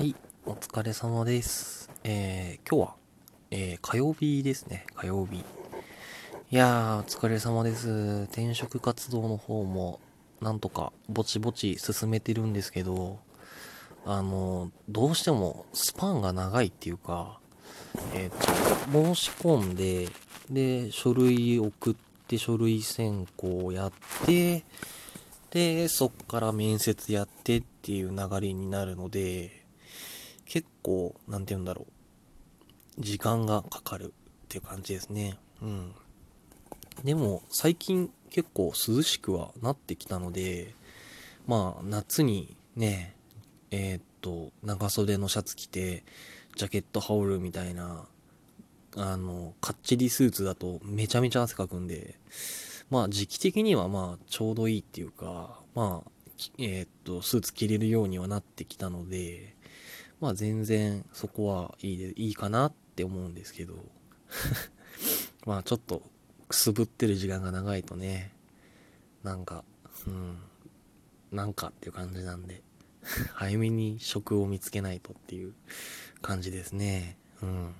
はい、お疲れ様です。えー、今日は、えー、火曜日ですね、火曜日。いやー、お疲れ様です。転職活動の方も、なんとか、ぼちぼち進めてるんですけど、あの、どうしても、スパンが長いっていうか、えっ、と、申し込んで、で、書類送って、書類選考やって、で、そっから面接やってっていう流れになるので、結構、なんて言うんだろう。時間がかかるっていう感じですね。うん。でも、最近結構涼しくはなってきたので、まあ、夏にね、えーっと、長袖のシャツ着て、ジャケット羽織るみたいな、あの、かっちりスーツだとめちゃめちゃ汗かくんで、まあ時期的にはまあちょうどいいっていうか、まあ、えーっと、スーツ着れるようにはなってきたので、まあ全然そこはいいで、いいかなって思うんですけど、まあちょっとくすぶってる時間が長いとね、なんか、うん、なんかっていう感じなんで、早めに職を見つけないとっていう感じですね。うん。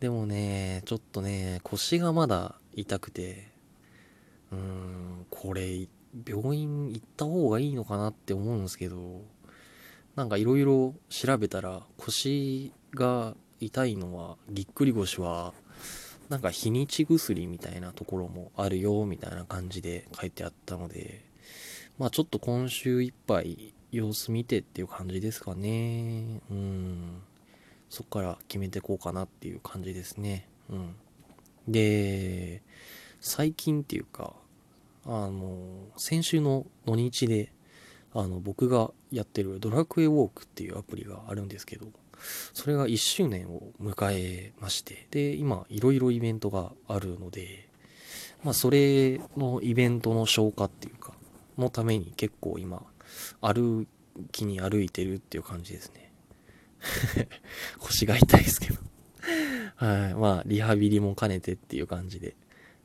でもね、ちょっとね、腰がまだ痛くて、うーん、これ、病院行った方がいいのかなって思うんですけど、なんかいろいろ調べたら、腰が痛いのは、ぎっくり腰は、なんか日にち薬みたいなところもあるよ、みたいな感じで書いてあったので、まあちょっと今週いっぱい様子見てっていう感じですかね。うん。そっから決めてこうかなっていう感じですね。うん。で、最近っていうか、あの、先週の土日で、あの、僕がやってるドラクエウォークっていうアプリがあるんですけど、それが1周年を迎えまして、で、今、いろいろイベントがあるので、まあ、それのイベントの消化っていうか、のために結構今、歩きに歩いてるっていう感じですね。腰が痛いですけど。はい。まあ、リハビリも兼ねてっていう感じで、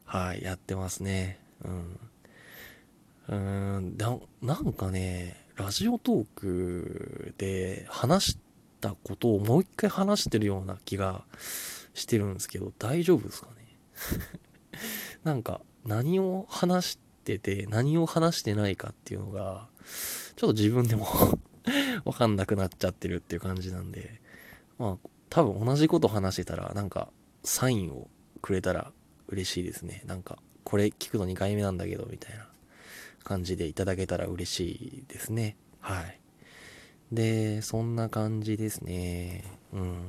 はい、やってますね。うん。うーん、な、なんかね、ラジオトークで話したことをもう一回話してるような気がしてるんですけど、大丈夫ですかね？なんか、何を話してて、何を話してないかっていうのが、ちょっと自分でも わかんなくなっちゃってるっていう感じなんで、まあ、多分同じこと話してたら、なんか、サインをくれたら嬉しいですね。なんか、これ聞くの2回目なんだけど、みたいな感じでいただけたら嬉しいですね。はい。で、そんな感じですね。うん。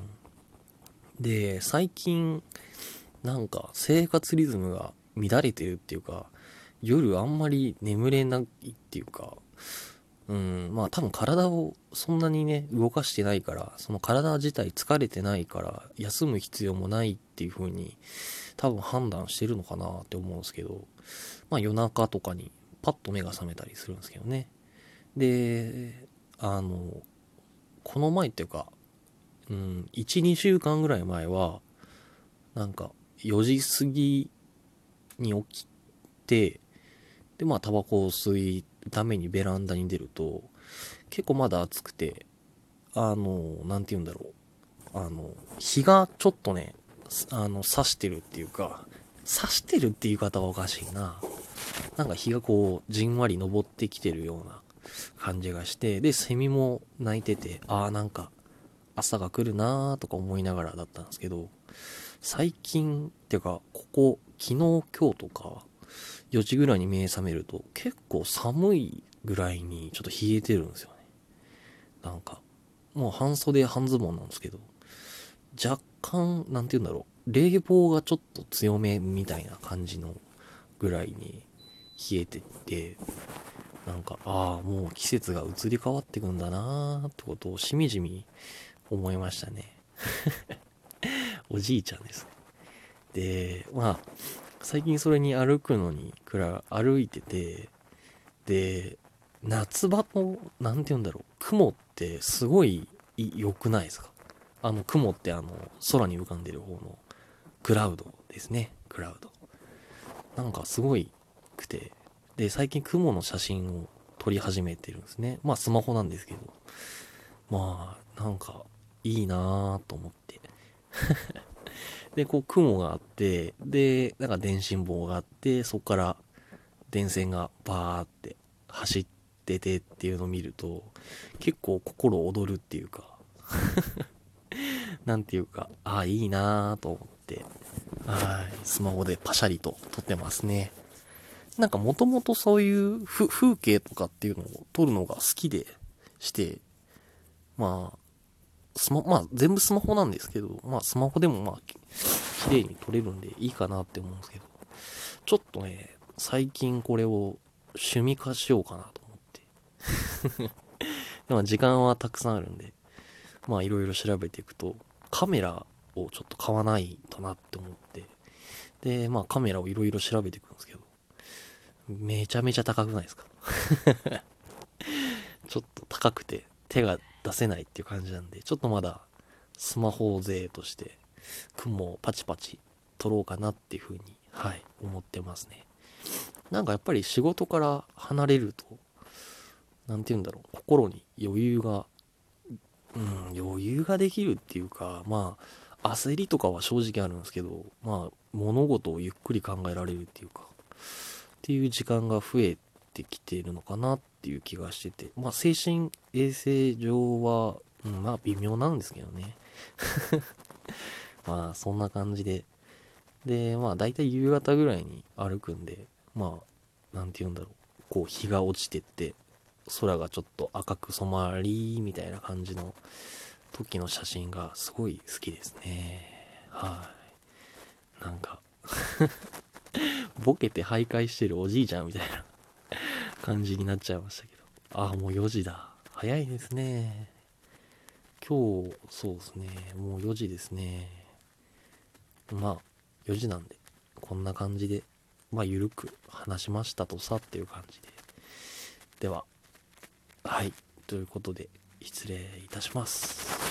で、最近、なんか生活リズムが乱れてるっていうか、夜あんまり眠れないっていうか、うん、まあ多分体をそんなにね、動かしてないから、その体自体疲れてないから、休む必要もないっていう風に、多分判断してるのかなって思うんですけど、まあ夜中とかにパッと目が覚めたりするんですけどね。で、あの、この前っていうか、うん、1、2週間ぐらい前は、なんか4時過ぎに起きて、で、まあタバコを吸うためにベランダに出ると、結構まだ暑くて、あの、なんて言うんだろう。あの、日がちょっとね、あの、差してるっていうか、差してるっていう言い方はおかしいな。なんか日がこう、じんわり昇ってきてるような感じがして、で、セミも鳴いてて、ああ、なんか、朝が来るなーとか思いながらだったんですけど、最近、っていうか、ここ、昨日、今日とか、4時ぐらいに目覚めると、結構寒いぐらいにちょっと冷えてるんですよね。なんか、もう半袖半ズボンなんですけど、若干、なんて言うんだろう、冷房がちょっと強めみたいな感じのぐらいに冷えてって、なんか、ああ、もう季節が移り変わってくんだなーってことをしみじみ思いましたね。おじいちゃんですね。で、まあ、最近それに歩くのにくら歩いてて、で、夏場の、なんて言うんだろう、雲ってすごい良くないですか？あの雲ってあの空に浮かんでる方のクラウドですね。クラウド。なんかすごいくて。で、最近雲の写真を撮り始めてるんですね。まあスマホなんですけど。まあ、なんか、いいなぁと思って。で、こう、雲があって、で、なんか電信棒があって、そこから電線がバーって走っててっていうのを見ると、結構心躍るっていうか、なんていうか、ああ、いいなぁと思って、はい、スマホでパシャリと撮ってますね。なんかもともとそういうふ風景とかっていうのを撮るのが好きでして、まあ、スマ、まあ全部スマホなんですけど、まあスマホでもまあき綺麗に撮れるんでいいかなって思うんですけど、ちょっとね、最近これを趣味化しようかなと思って。でも時間はたくさんあるんで、まあいろいろ調べていくと、カメラをちょっと買わないとなって思って、で、まあカメラをいろいろ調べていくんですけど、めちゃめちゃ高くないですか？ちょっと高くて手が出せないっていう感じなんで、ちょっとまだスマホ勢として雲をパチパチ撮ろうかなっていうふうに、はい、思ってますね。なんかやっぱり仕事から離れると、なんて言うんだろう、心に余裕が、うん、余裕ができるっていうか、まあ、焦りとかは正直あるんですけど、まあ、物事をゆっくり考えられるっていうか、っていう時間が増えてきているのかなっていう気がしてて、まあ精神衛生上は、うん、まあ微妙なんですけどね。まあそんな感じで。で、まあ大体夕方ぐらいに歩くんで、まあ、なんて言うんだろう。こう日が落ちてって、空がちょっと赤く染まり、みたいな感じの時の写真がすごい好きですね。はい。なんかボケて徘徊してるおじいちゃんみたいな 感じになっちゃいましたけど。ああ、もう4時だ。早いですね。今日、そうですね。もう4時ですね。まあ、4時なんで、こんな感じで、まあ、ゆるく話しましたとさっていう感じで。では、はい。ということで、失礼いたします。